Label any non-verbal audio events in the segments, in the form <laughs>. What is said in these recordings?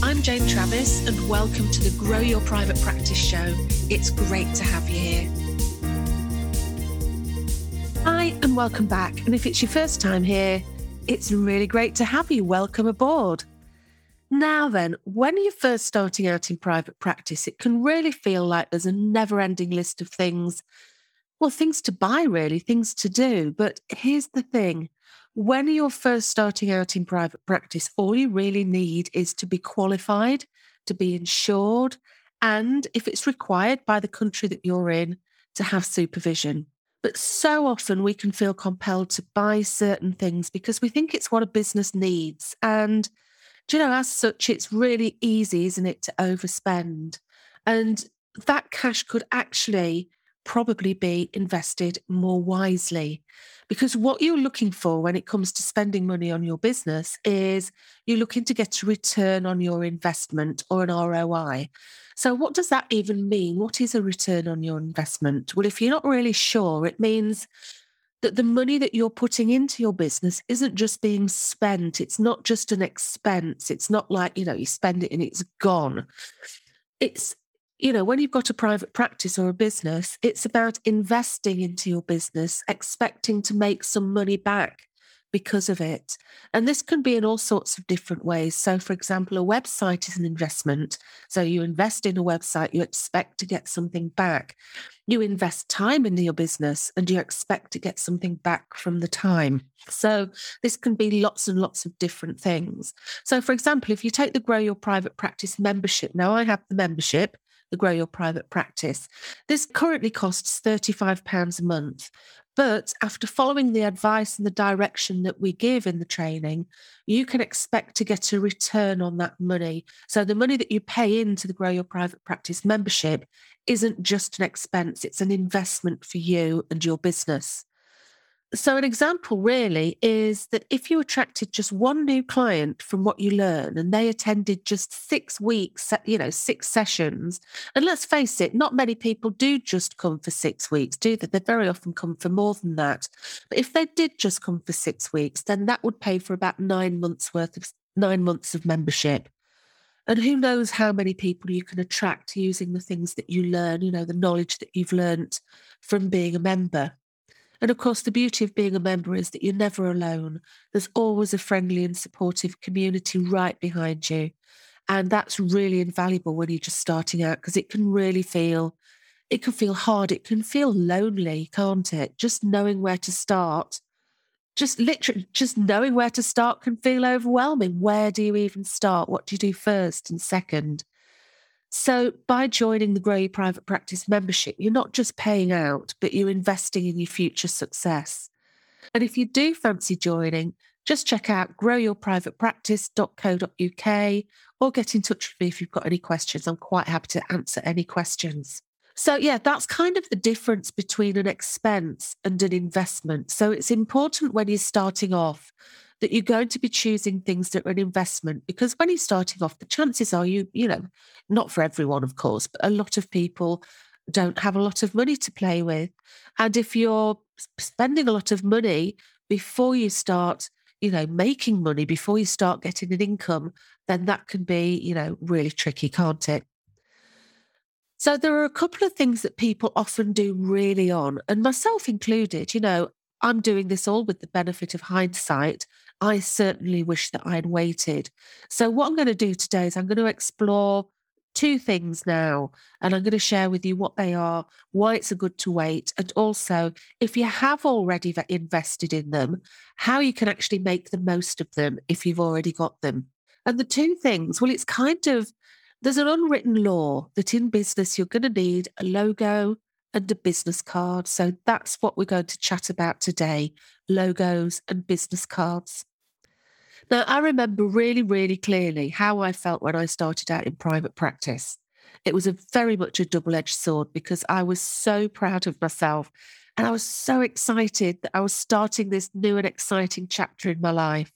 I'm Jane Travis, and welcome to the Grow Your Private Practice Show. It's great to have you here. Hi, and welcome back. And if it's your first time here, it's really great to have you. Welcome aboard. Now, then, when you're first starting out in private practice, it can really feel like there's a never ending list of things. Well, things to buy, really, things to do. But here's the thing when you're first starting out in private practice, all you really need is to be qualified, to be insured, and if it's required by the country that you're in, to have supervision. But so often we can feel compelled to buy certain things because we think it's what a business needs. And you know, as such, it's really easy, isn't it, to overspend? And that cash could actually probably be invested more wisely. Because what you're looking for when it comes to spending money on your business is you're looking to get a return on your investment or an ROI. So, what does that even mean? What is a return on your investment? Well, if you're not really sure, it means that the money that you're putting into your business isn't just being spent. It's not just an expense. It's not like, you know, you spend it and it's gone. It's, you know, when you've got a private practice or a business, it's about investing into your business, expecting to make some money back because of it. And this can be in all sorts of different ways. So, for example, a website is an investment. So, you invest in a website, you expect to get something back. You invest time into your business and you expect to get something back from the time. So, this can be lots and lots of different things. So, for example, if you take the Grow Your Private Practice membership, now I have the membership the Grow Your Private Practice. This currently costs £35 a month. But after following the advice and the direction that we give in the training, you can expect to get a return on that money. So the money that you pay into the Grow Your Private Practice membership isn't just an expense, it's an investment for you and your business. So, an example really is that if you attracted just one new client from what you learn and they attended just six weeks, you know, six sessions, and let's face it, not many people do just come for six weeks, do they? They very often come for more than that. But if they did just come for six weeks, then that would pay for about nine months worth of nine months of membership. And who knows how many people you can attract using the things that you learn, you know, the knowledge that you've learnt from being a member. And of course, the beauty of being a member is that you're never alone. There's always a friendly and supportive community right behind you. And that's really invaluable when you're just starting out because it can really feel, it can feel hard. It can feel lonely, can't it? Just knowing where to start. Just literally, just knowing where to start can feel overwhelming. Where do you even start? What do you do first and second? So, by joining the Grow Your Private Practice membership, you're not just paying out, but you're investing in your future success. And if you do fancy joining, just check out growyourprivatepractice.co.uk or get in touch with me if you've got any questions. I'm quite happy to answer any questions. So, yeah, that's kind of the difference between an expense and an investment. So, it's important when you're starting off that you're going to be choosing things that are an investment because when you're starting off, the chances are you, you know, not for everyone, of course, but a lot of people don't have a lot of money to play with. And if you're spending a lot of money before you start, you know, making money, before you start getting an income, then that can be, you know, really tricky, can't it? So there are a couple of things that people often do really on, and myself included, you know, I'm doing this all with the benefit of hindsight I certainly wish that I'd waited. So, what I'm going to do today is I'm going to explore two things now, and I'm going to share with you what they are, why it's a good to wait, and also if you have already invested in them, how you can actually make the most of them if you've already got them. And the two things, well, it's kind of there's an unwritten law that in business you're going to need a logo and a business card. So that's what we're going to chat about today logos and business cards. Now, I remember really, really clearly how I felt when I started out in private practice. It was a very much a double edged sword because I was so proud of myself and I was so excited that I was starting this new and exciting chapter in my life.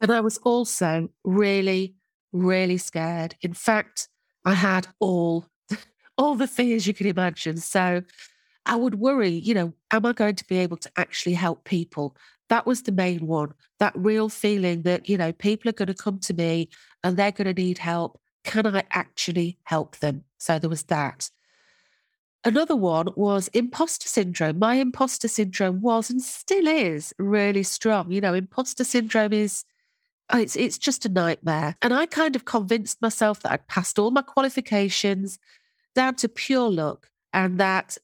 And I was also really, really scared. In fact, I had all all the fears you can imagine. So I would worry, you know, am I going to be able to actually help people? That was the main one. That real feeling that, you know, people are going to come to me and they're going to need help. Can I actually help them? So there was that. Another one was imposter syndrome. My imposter syndrome was and still is really strong. You know, imposter syndrome is oh, it's it's just a nightmare. And I kind of convinced myself that I'd passed all my qualifications down to pure luck and that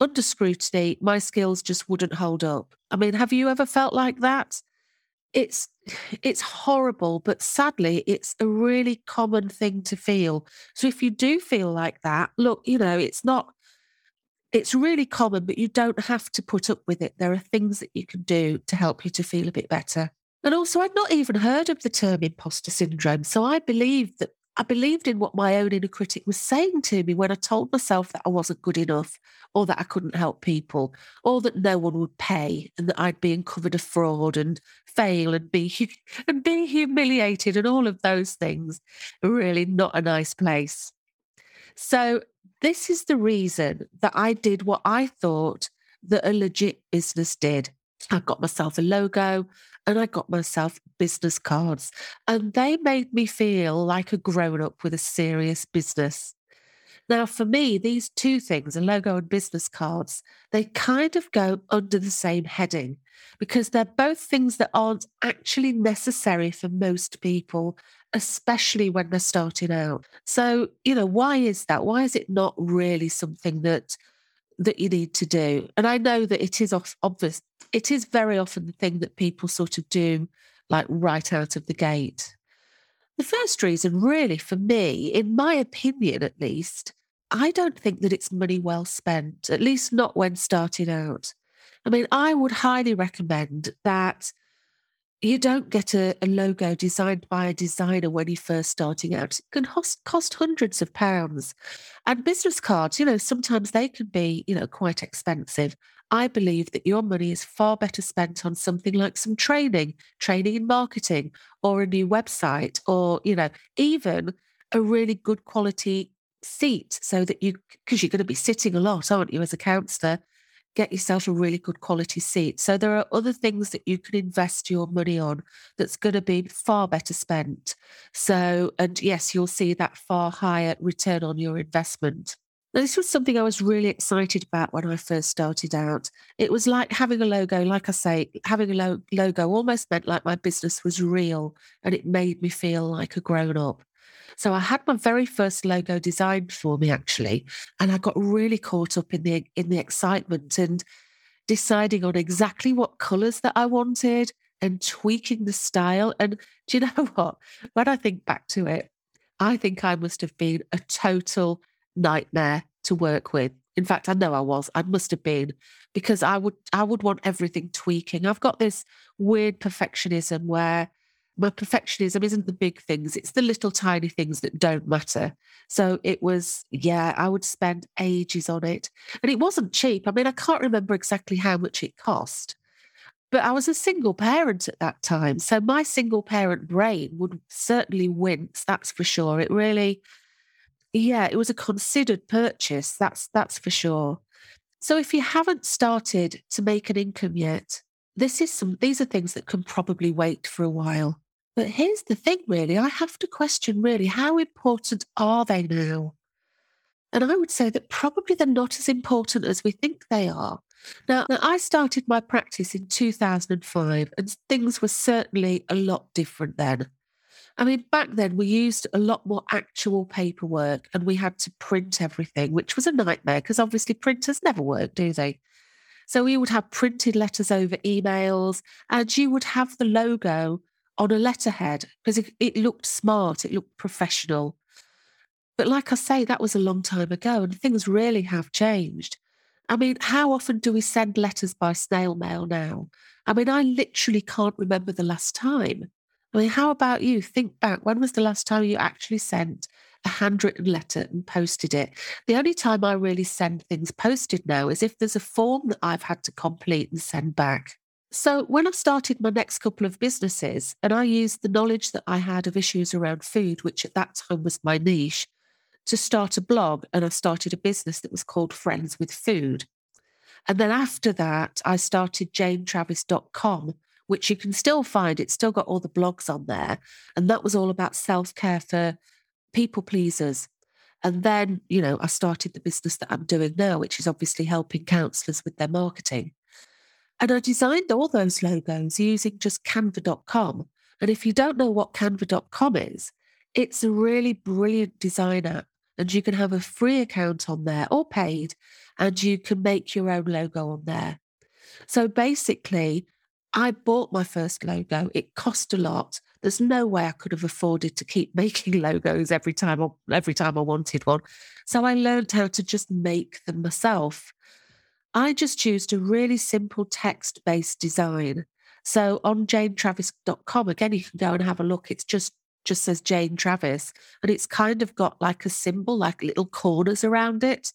under scrutiny, my skills just wouldn't hold up. I mean, have you ever felt like that? It's <sighs> it's horrible, but sadly, it's a really common thing to feel. So if you do feel like that, look, you know, it's not it's really common, but you don't have to put up with it. There are things that you can do to help you to feel a bit better. And also, I'd not even heard of the term imposter syndrome. So I believe that I believed in what my own inner critic was saying to me when I told myself that I wasn't good enough or that I couldn't help people or that no one would pay and that I'd be uncovered a fraud and fail and be <laughs> and be humiliated and all of those things. Really not a nice place. So this is the reason that I did what I thought that a legit business did. I got myself a logo and I got myself business cards, and they made me feel like a grown up with a serious business. Now, for me, these two things, a logo and business cards, they kind of go under the same heading because they're both things that aren't actually necessary for most people, especially when they're starting out. So, you know, why is that? Why is it not really something that that you need to do. And I know that it is obvious, it is very often the thing that people sort of do, like right out of the gate. The first reason, really, for me, in my opinion at least, I don't think that it's money well spent, at least not when starting out. I mean, I would highly recommend that you don't get a, a, logo designed by a designer when you're first starting out. It can cost, cost hundreds of pounds. And business cards, you know, sometimes they can be, you know, quite expensive. I believe that your money is far better spent on something like some training, training in marketing, or a new website, or, you know, even a really good quality seat so that you, because you're going to be sitting a lot, aren't you, as a counselor? Get yourself a really good quality seat. So there are other things that you can invest your money on that's going to be far better spent. So, and yes, you'll see that far higher return on your investment. Now, this was something I was really excited about when I first started out. It was like having a logo, like I say, having a lo- logo almost meant like my business was real and it made me feel like a grown up. So I had my very first logo designed for me actually, and I got really caught up in the in the excitement and deciding on exactly what colours that I wanted and tweaking the style. And do you <laughs> know what? When I think back to it, I think I must have been a total nightmare to work with. In fact, I know I was. I must have been because I would I would want everything tweaking. I've got this weird perfectionism where my perfectionism isn't the big things, it's the little tiny things that don't matter. So it was, yeah, I would spend ages on it. And it wasn't cheap. I mean, I can't remember exactly how much it cost, but I was a single parent at that time. So my single parent brain would certainly wince, that's for sure. It really, yeah, it was a considered purchase, that's that's for sure. So if you haven't started to make an income yet, this is some these are things that can probably wait for a while. But here's the thing, really, I have to question really how important are they now? And I would say that probably they're not as important as we think they are. Now, now, I started my practice in 2005, and things were certainly a lot different then. I mean, back then we used a lot more actual paperwork and we had to print everything, which was a nightmare because obviously printers never work, do they? So we would have printed letters over emails, and you would have the logo on a letterhead because it, it looked smart, it looked professional. But like I say, that was a long time ago and things really have changed. I mean, how often do we send letters by snail mail now? I mean, I literally can't remember the last time. I mean, how about you? Think back. When was the last time you actually sent a handwritten letter and posted it? The only time I really send things posted now is if there's a form that I've had to complete and send back. So, when I started my next couple of businesses, and I used the knowledge that I had of issues around food, which at that time was my niche, to start a blog, and I started a business that was called Friends with Food. And then after that, I started janetravis.com, which you can still find. It's still got all the blogs on there. And that was all about self care for people pleasers. And then, you know, I started the business that I'm doing now, which is obviously helping counselors with their marketing. And I designed all those logos using just canva.com. And if you don't know what canva.com is, it's a really brilliant design app. And you can have a free account on there or paid, and you can make your own logo on there. So basically, I bought my first logo. It cost a lot. There's no way I could have afforded to keep <laughs> making logos every time every time I wanted one. So I learned how to just make them myself. I just used a really simple text-based design. So on janetravis.com, again, you can go and have a look. It's just just says Jane Travis, and it's kind of got like a symbol, like little corners around it.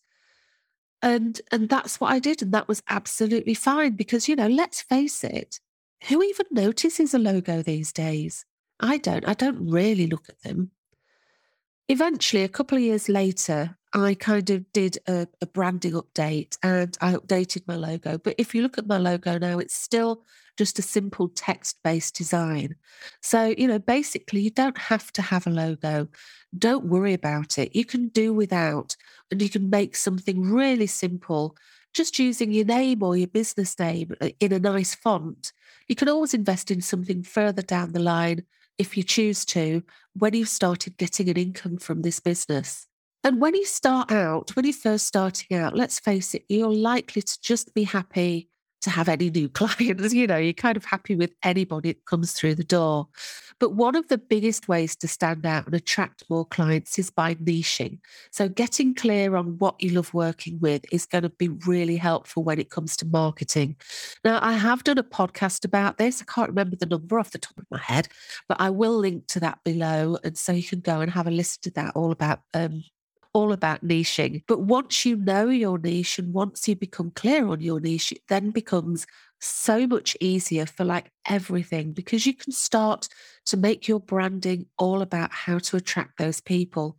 And and that's what I did, and that was absolutely fine because you know, let's face it, who even notices a logo these days? I don't. I don't really look at them. Eventually, a couple of years later, I kind of did a, a, branding update and I updated my logo. But if you look at my logo now, it's still just a simple text based design. So, you know, basically, you don't have to have a logo. Don't worry about it. You can do without, and you can make something really simple just using your name or your business name uh, in a nice font. You can always invest in something further down the line if you choose to when you've started getting an income from this business. And when you start out, when you're first starting out, let's face it, you're likely to just be happy to have any new <laughs> clients. You know, you're kind of happy with anybody that comes through the door. But one of the biggest ways to stand out and attract more clients is by niching. So, getting clear on what you love working with is going to be really helpful when it comes to marketing. Now, I have done a podcast about this. I can't remember the number off the top of my head, but I will link to that below. And so you can go and have a listen to that all about um, all about niching. But once you know your niche and once you become clear on your niche, it then becomes so much easier for like everything because you can start to make your branding all about how to attract those people.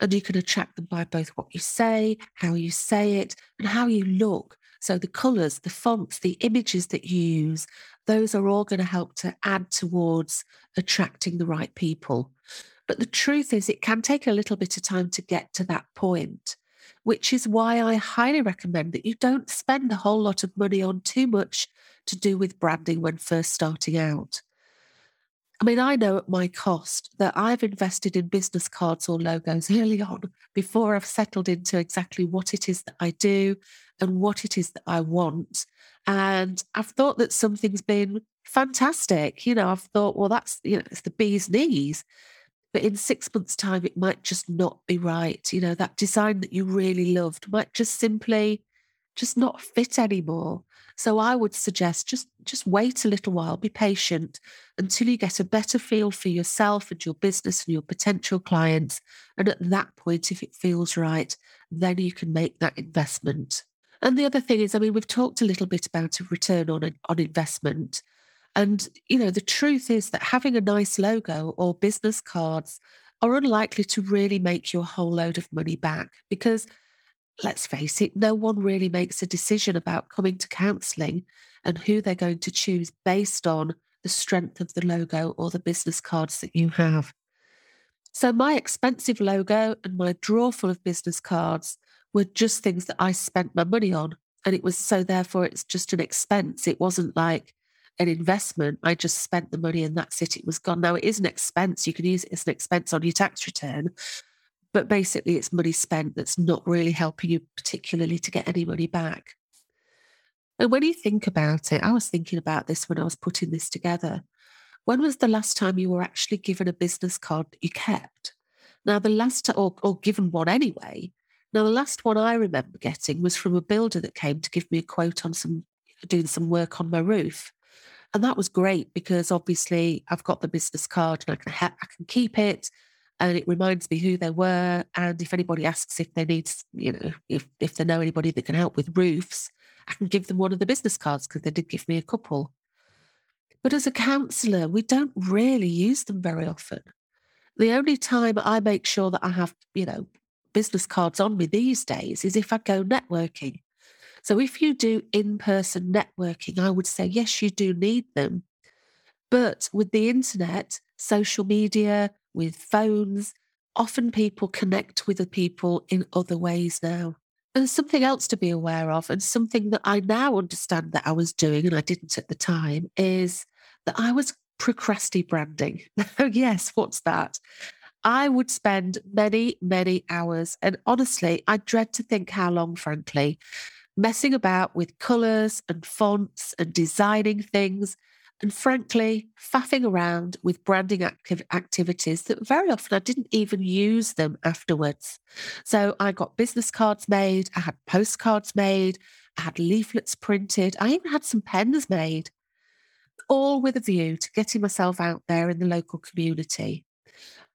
And you can attract them by both what you say, how you say it, and how you look. So the colors, the fonts, the images that you use, those are all going to help to add towards attracting the right people. But the truth is, it can take a little bit of time to get to that point, which is why I highly recommend that you don't spend a whole lot of money on too much to do with branding when first starting out. I mean, I know at my cost that I've invested in business cards or logos <laughs> early on before I've settled into exactly what it is that I do and what it is that I want. And I've thought that something's been fantastic. You know, I've thought, well, that's, you know, it's the bee's knees. But in six months' time, it might just not be right. You know, that design that you really loved might just simply just not fit anymore. So I would suggest just just wait a little while, be patient until you get a better feel for yourself and your business and your potential clients. And at that point, if it feels right, then you can make that investment. And the other thing is, I mean, we've talked a little bit about a return on on investment. And, you know, the truth is that having a nice logo or business cards are unlikely to really make you a whole load of money back because let's face it, no one really makes a decision about coming to counselling and who they're going to choose based on the strength of the logo or the business cards that you have. So, my expensive logo and my drawer full of business cards were just things that I spent my money on. And it was so, therefore, it's just an expense. It wasn't like, an investment. I just spent the money and that's it. It was gone. Now it is an expense. You can use it as an expense on your tax return. But basically, it's money spent that's not really helping you, particularly to get any money back. And when you think about it, I was thinking about this when I was putting this together. When was the last time you were actually given a business card that you kept? Now, the last, or, or given one anyway. Now, the last one I remember getting was from a builder that came to give me a quote on some doing some work on my roof. And that was great because obviously I've got the business card and I can, ha- I can keep it and it reminds me who they were. And if anybody asks if they need, you know, if, if they know anybody that can help with roofs, I can give them one of the business cards because they did give me a couple. But as a counsellor, we don't really use them very often. The only time I make sure that I have, you know, business cards on me these days is if I go networking. So if you do in person networking, I would say, yes, you do need them. But with the internet, social media, with phones, often people connect with the people in other ways now. And something else to be aware of, and something that I now understand that I was doing, and I didn't at the time, is that I was procrasti branding. <laughs> Oh, yes, what's that? I would spend many, many hours, and honestly, I dread to think how long, frankly, messing about with colours and fonts and designing things, and frankly, faffing around with branding active activities that very often I didn't even use them afterwards. So I got business cards made, I had postcards made, I had leaflets printed, I even had some pens made, all with a view to getting myself out there in the local community.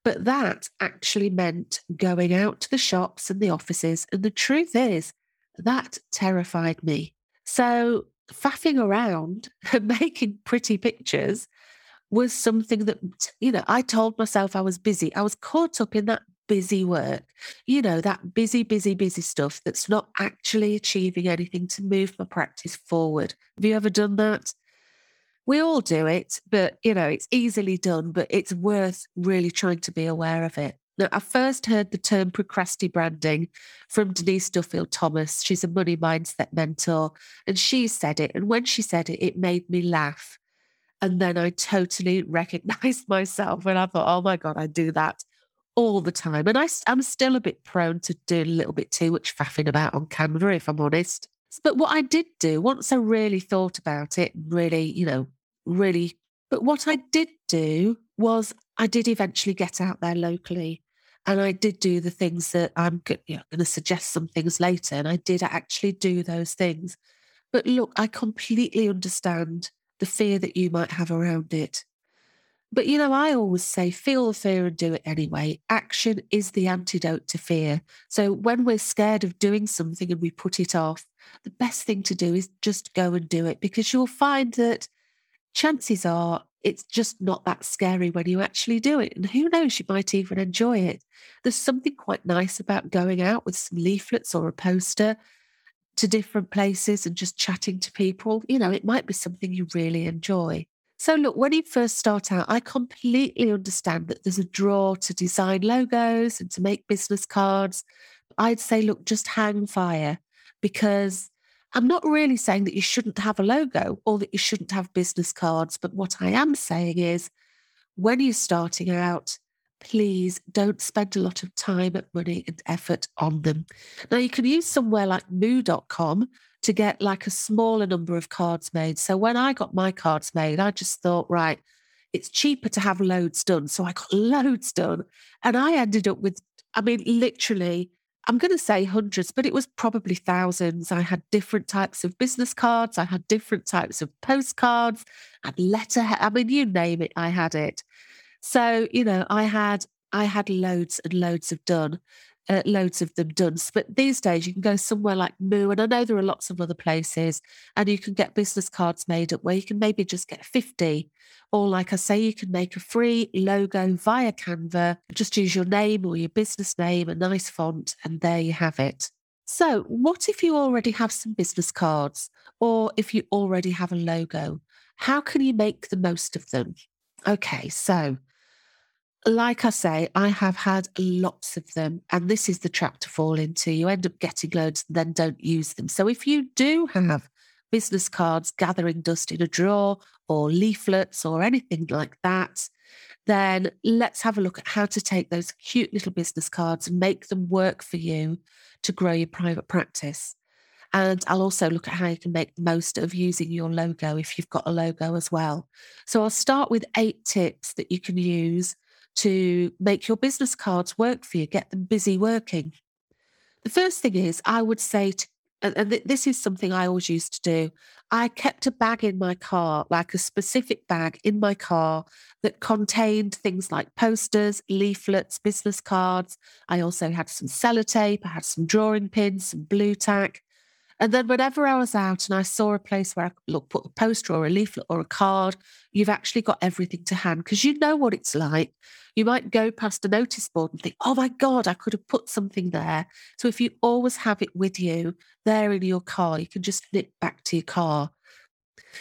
But that actually meant going out to the shops and the offices. And the truth is, that terrified me. So, faffing around <laughs> and making pretty pictures was something that, you know, I told myself I was busy. I was caught up in that busy work, you know, that busy, busy, busy stuff that's not actually achieving anything to move my practice forward. Have you ever done that? we all do it, but you know, it's easily done, but it's worth really trying to be aware of it. Now, I first heard the term procrasti branding from Denise Duffield Thomas. She's a money mindset mentor, and she said it. And when she said it, it made me laugh. And then I totally <laughs> recognized myself, and I thought, oh my God, I do that all the time. And I, I'm still a bit prone to doing a little bit too much faffing about on Canva, if I'm honest. But what I did do once I really thought about it, really, you know, really. But what I did do was I did eventually get out there locally and I did do the things that I'm you know, going to suggest some things later. And I did actually do those things. But look, I completely understand the fear that you might have around it. But you know, I always say feel the fear and do it anyway. Action is the antidote to fear. So when we're scared of doing something and we put it off, the best thing to do is just go and do it because you'll find that chances are it's just not that scary when you actually do it. And who knows, you might even enjoy it. There's something quite nice about going out with some leaflets or a poster to different places and just chatting to people. You know, it might be something you really enjoy. So, look, when you first start out, I completely understand that there's a draw to design logos and to make business cards. I'd say, look, just hang fire because I'm not really saying that you shouldn't have a logo or that you shouldn't have business cards, but what I am saying is when you're starting out, please don't spend a lot of time, money, and effort on them. Now, you can use somewhere like moo.com to get like a smaller number of cards made. So when I got my cards made, I just thought, right, it's cheaper to have loads done. So I got <laughs> loads done. And I ended up with, I mean, literally I'm going to say hundreds, but it was probably thousands. I had different types of business cards. I had different types of postcards and letter. I mean, you name it, I had it. So, you know, I had I had loads and loads of done uh, loads of them done. But these days, you can go somewhere like Moo, and I know there are lots of other places, and you can get business cards made up where you can maybe just get 50. Or, like I say, you can make a free logo via Canva. Just use your name or your business name, a nice font, and there you have it. So, what if you already have some business cards, or if you already have a logo? How can you make the most of them? Okay, so like I say, I have had lots of them, and this is the trap to fall into. You end up getting loads and then don't use them. So if you do have business cards gathering dust in a drawer or leaflets or anything like that, then let's have a look at how to take those cute little business cards and make them work for you to grow your private practice. And I'll also look at how you can make the most of using your logo if you've got a logo as well. So I'll start with eight tips that you can use to make your business cards work for you, get them busy working. The first thing is, I would say to and, this is something I always used to do. I kept a bag in my car, like a specific bag in my car that contained things like posters, leaflets, business cards. I also had some sellotape, I had some drawing pins, some Blu Tack. And then whenever I was out and I saw a place where I could look, put a poster or a leaflet or a card, you've actually got everything to hand because you know what it's like. You might go past a notice board and think, oh my God, I could have put something there. So if you always have it with you there in your car, you can just nip back to your car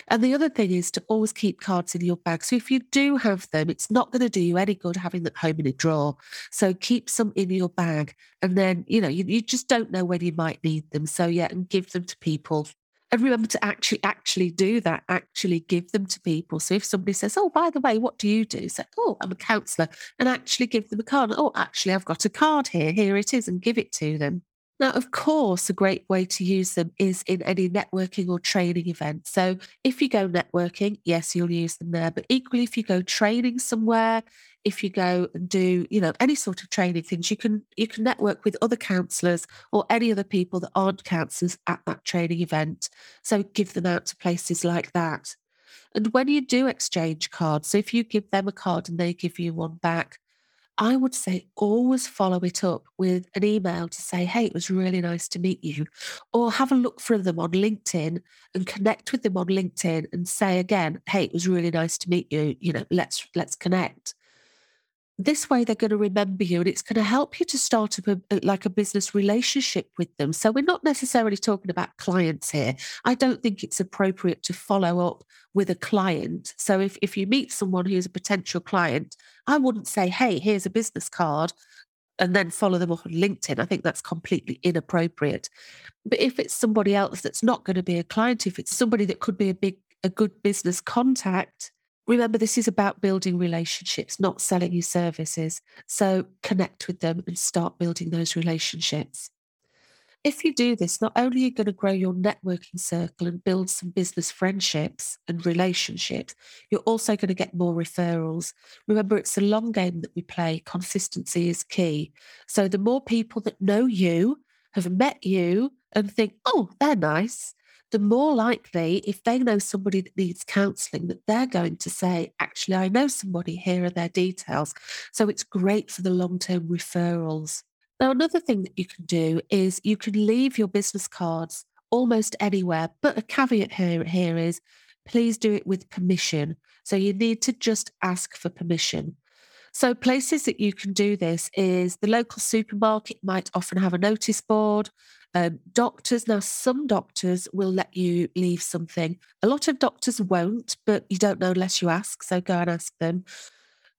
and the other thing is to always keep cards in your bag. So if you do have them, it's not going to do you any good having them home in a drawer. So keep some in your bag. And then, you know, you, you just don't know when you might need them. So yeah, and give them to people. And remember to actually actually do that, actually give them to people. So if somebody says, Oh, by the way, what do you do? Say, Oh, I'm a counsellor, and actually give them a card. Oh, actually, I've got a card here. Here it is, and give it to them. Now, of course, a great way to use them is in any networking or training event. So, if you go networking, yes, you'll use them there. But equally, if you go training somewhere, if you go and do, you know, any sort of training things, you can you can network with other counsellors or any other people that aren't counsellors at that training event. So, give them out to places like that. And when you do exchange cards, so if you give them a card and they give you one back, I would say always follow it up with an email to say, hey, it was really nice to meet you. Or have a look for them on LinkedIn and connect with them on LinkedIn and say again, hey, it was really nice to meet you. You know, let's let's connect this way they're going to remember you and it's going to help you to start up a, like a business relationship with them so we're not necessarily talking about clients here i don't think it's appropriate to follow up with a client so if, if you meet someone who's a potential client i wouldn't say hey here's a business card and then follow them up on linkedin i think that's completely inappropriate but if it's somebody else that's not going to be a client if it's somebody that could be a big a good business contact Remember, this is about building relationships, not selling you services. So connect with them and start building those relationships. If you do this, not only are you going to grow your networking circle and build some business friendships and relationships, you're also going to get more referrals. Remember, it's a long game that we play. Consistency is key. So the more people that know you, have met you, and think, oh, they're nice, the more likely, if they know somebody that needs counselling, that they're going to say, actually, I know somebody, here are their details. So it's great for the long term referrals. Now, another thing that you can do is you can leave your business cards almost anywhere, but a caveat here, here is please do it with permission. So you need to just ask for permission. So, places that you can do this is the local supermarket might often have a notice board. Um, doctors, now some doctors will let you leave something. A lot of doctors won't, but you don't know unless you ask. So go and ask them.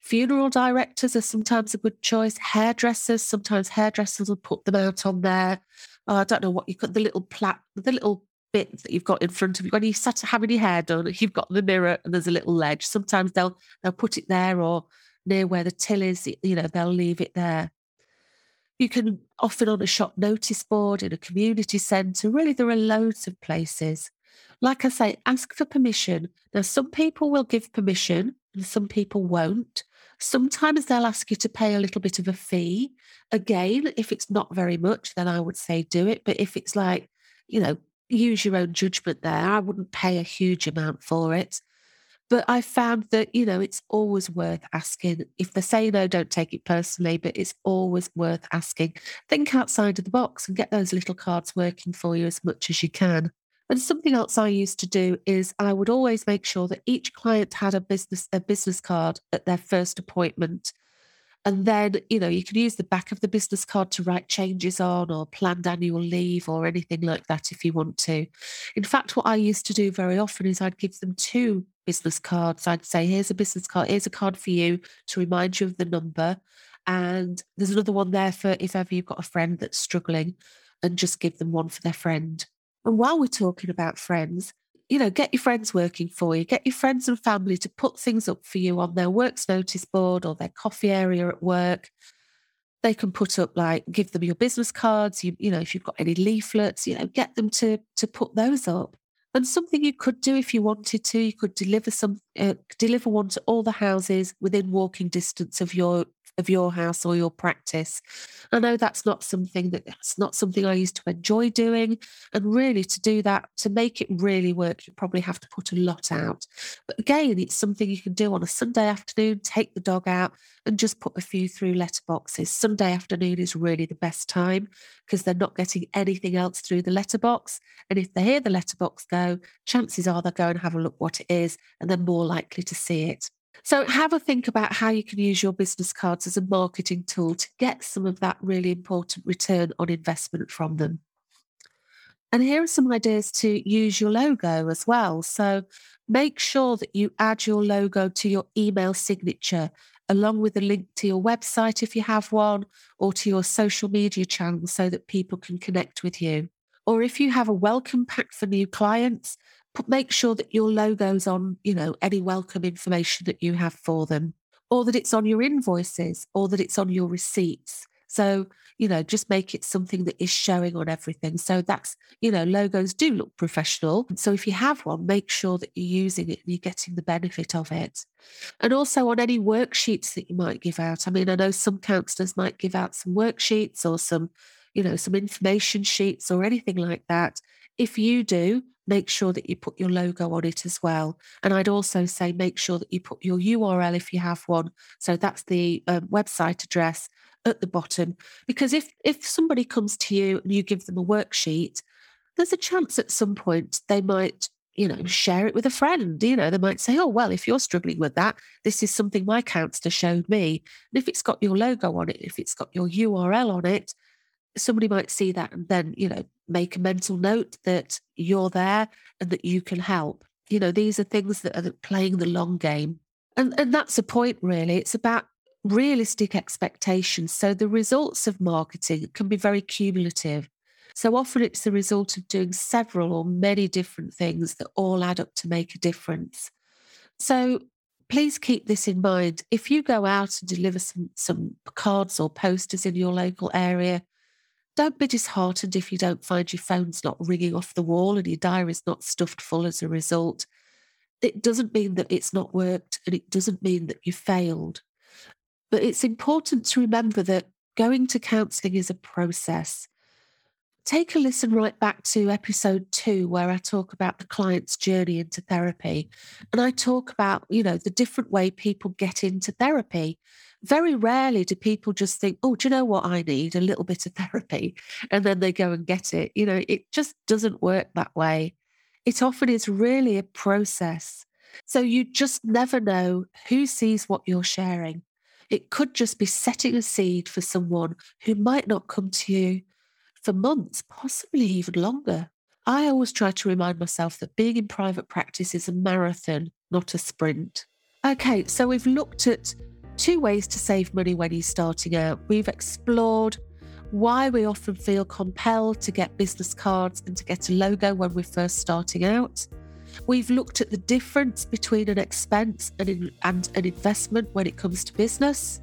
Funeral directors are sometimes a good choice. Hairdressers, sometimes hairdressers will put them out on there. Oh, I don't know what you got the little plat, the little bit that you've got in front of you when you start having your hair done. <laughs> You've got the mirror and there's a little ledge. Sometimes they'll they'll put it there or near where the till is. You know, they'll leave it there. You can often on a shop notice board in a community centre. Really, there are loads of places. Like I say, ask for permission. Now, some people will give permission and some people won't. Sometimes they'll ask you to pay a little bit of a fee. Again, if it's not very much, then I would say do it. But if it's like, you know, use your own judgment there, I wouldn't pay a huge amount for it. But I found that, you know, it's always worth asking. If they say no, don't take it personally, but it's always worth asking. Think outside of the box and get those little cards working for you as much as you can. And something else I used to do is I would always make sure that each client had a business a business card at their first appointment. And then, you know, you can use the back of the business card to write changes on or planned annual leave or anything like that if you want to. In fact, what I used to do very often is I'd give them two business cards. I'd say, here's a business card, here's a card for you to remind you of the number. And there's another one there for if ever you've got a friend that's struggling and just give them one for their friend. And while we're talking about friends, you know, get your friends working for you, get your friends and family to put things up for you on their works notice board or their coffee area at work. They can put up like give them your business cards. You, you know, if you've got any leaflets, you know, get them to to put those up. And something you could do if you wanted to, you could deliver some, uh, deliver one to all the houses within walking distance of your of your house or your practice. I know that's not something that that's not something I used to enjoy doing. And really to do that, to make it really work, you probably have to put a lot out. But again, it's something you can do on a Sunday afternoon, take the dog out and just put a few through letterboxes. Sunday afternoon is really the best time because they're not getting anything else through the letterbox. And if they hear the letterbox go, chances are they'll go and have a look what it is and they're more likely to see it. So, have a think about how you can use your business cards as a marketing tool to get some of that really important return on investment from them. And here are some ideas to use your logo as well. So, make sure that you add your logo to your email signature along with a link to your website if you have one or to your social media channels so that people can connect with you. Or if you have a welcome pack for new clients, make sure that your logo's on, you know, any welcome information that you have for them, or that it's on your invoices, or that it's on your receipts. So, you know, just make it something that is showing on everything. So that's, you know, logos do look professional. So if you have one, make sure that you're using it and you're getting the benefit of it. And also on any worksheets that you might give out. I mean, I know some counsellors might give out some worksheets or some, you know, some information sheets or anything like that. If you do, make sure that you put your logo on it as well. And I'd also say make sure that you put your URL if you have one. So that's the um, website address at the bottom. Because if if somebody comes to you and you give them a worksheet, there's a chance at some point they might you know share it with a friend you know they might say oh well if you're struggling with that this is something my counselor showed me and if it's got your logo on it if it's got your url on it somebody might see that and then you know make a mental note that you're there and that you can help. You know, these are things that are playing the long game. And, and that's the point, really. It's about realistic expectations. So the results of marketing can be very cumulative. So often it's the result of doing several or many different things that all add up to make a difference. So please keep this in mind. If you go out and deliver some, some cards or posters in your local area, don't be disheartened if you don't find your phone's not ringing off the wall and your diary's not stuffed full as a result. It doesn't mean that it's not worked and it doesn't mean that you failed. But it's important to remember that going to counselling is a process. Take a listen right back to episode two, where I talk about the client's journey into therapy. And I talk about, you know, the different way people get into therapy very rarely do people just think, oh, do you know what I need? A little bit of therapy. And then they go and get it. You know, it just doesn't work that way. It often is really a process. So you just never know who sees what you're sharing. It could just be setting a seed for someone who might not come to you for months, possibly even longer. I always try to remind myself that being in private practice is a marathon, not a sprint. Okay, so we've looked at two ways to save money when you're starting out. We've explored why we often feel compelled to get business cards and to get a logo when we're first starting out. We've looked at the difference between an expense and, and an investment when it comes to business.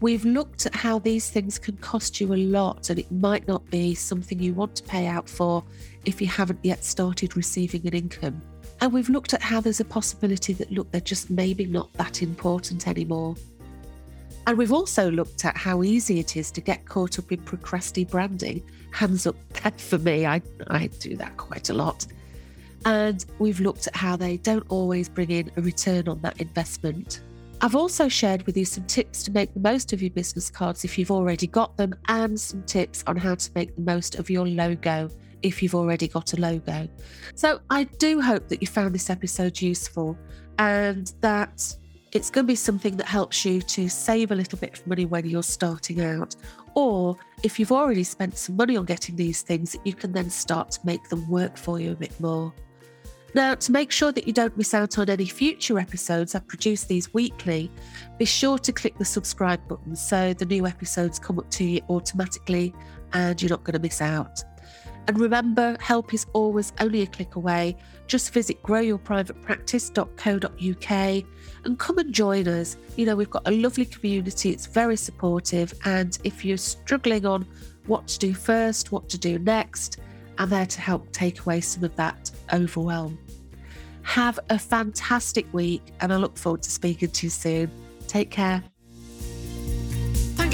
We've looked at how these things can cost you a lot, and it might not be something you want to pay out for if you haven't yet started receiving an income. And we've looked at how there's a possibility that, look, they're just maybe not that important anymore. And we've also looked at how easy it is to get caught up in procrasti branding. Hands up for me, I, I do that quite a lot. And we've looked at how they don't always bring in a return on that investment. I've also shared with you some tips to make the most of your business cards if you've already got them, and some tips on how to make the most of your logo if you've already got a logo. So I do hope that you found this episode useful and that it's going to be something that helps you to save a little bit of money when you're starting out. Or if you've already spent some money on getting these things, you can then start to make them work for you a bit more. Now, to make sure that you don't miss out on any future episodes, I produce these weekly. Be sure to click the subscribe button so the new episodes come up to you automatically and you're not going to miss out. And remember, help is always only a click away. Just visit growyourprivatepractice.co.uk and come and join us. You know, we've got a lovely community, it's very supportive. And if you're struggling on what to do first, what to do next, I'm there to help take away some of that overwhelm. Have a fantastic week, and I look forward to speaking to you soon. Take care.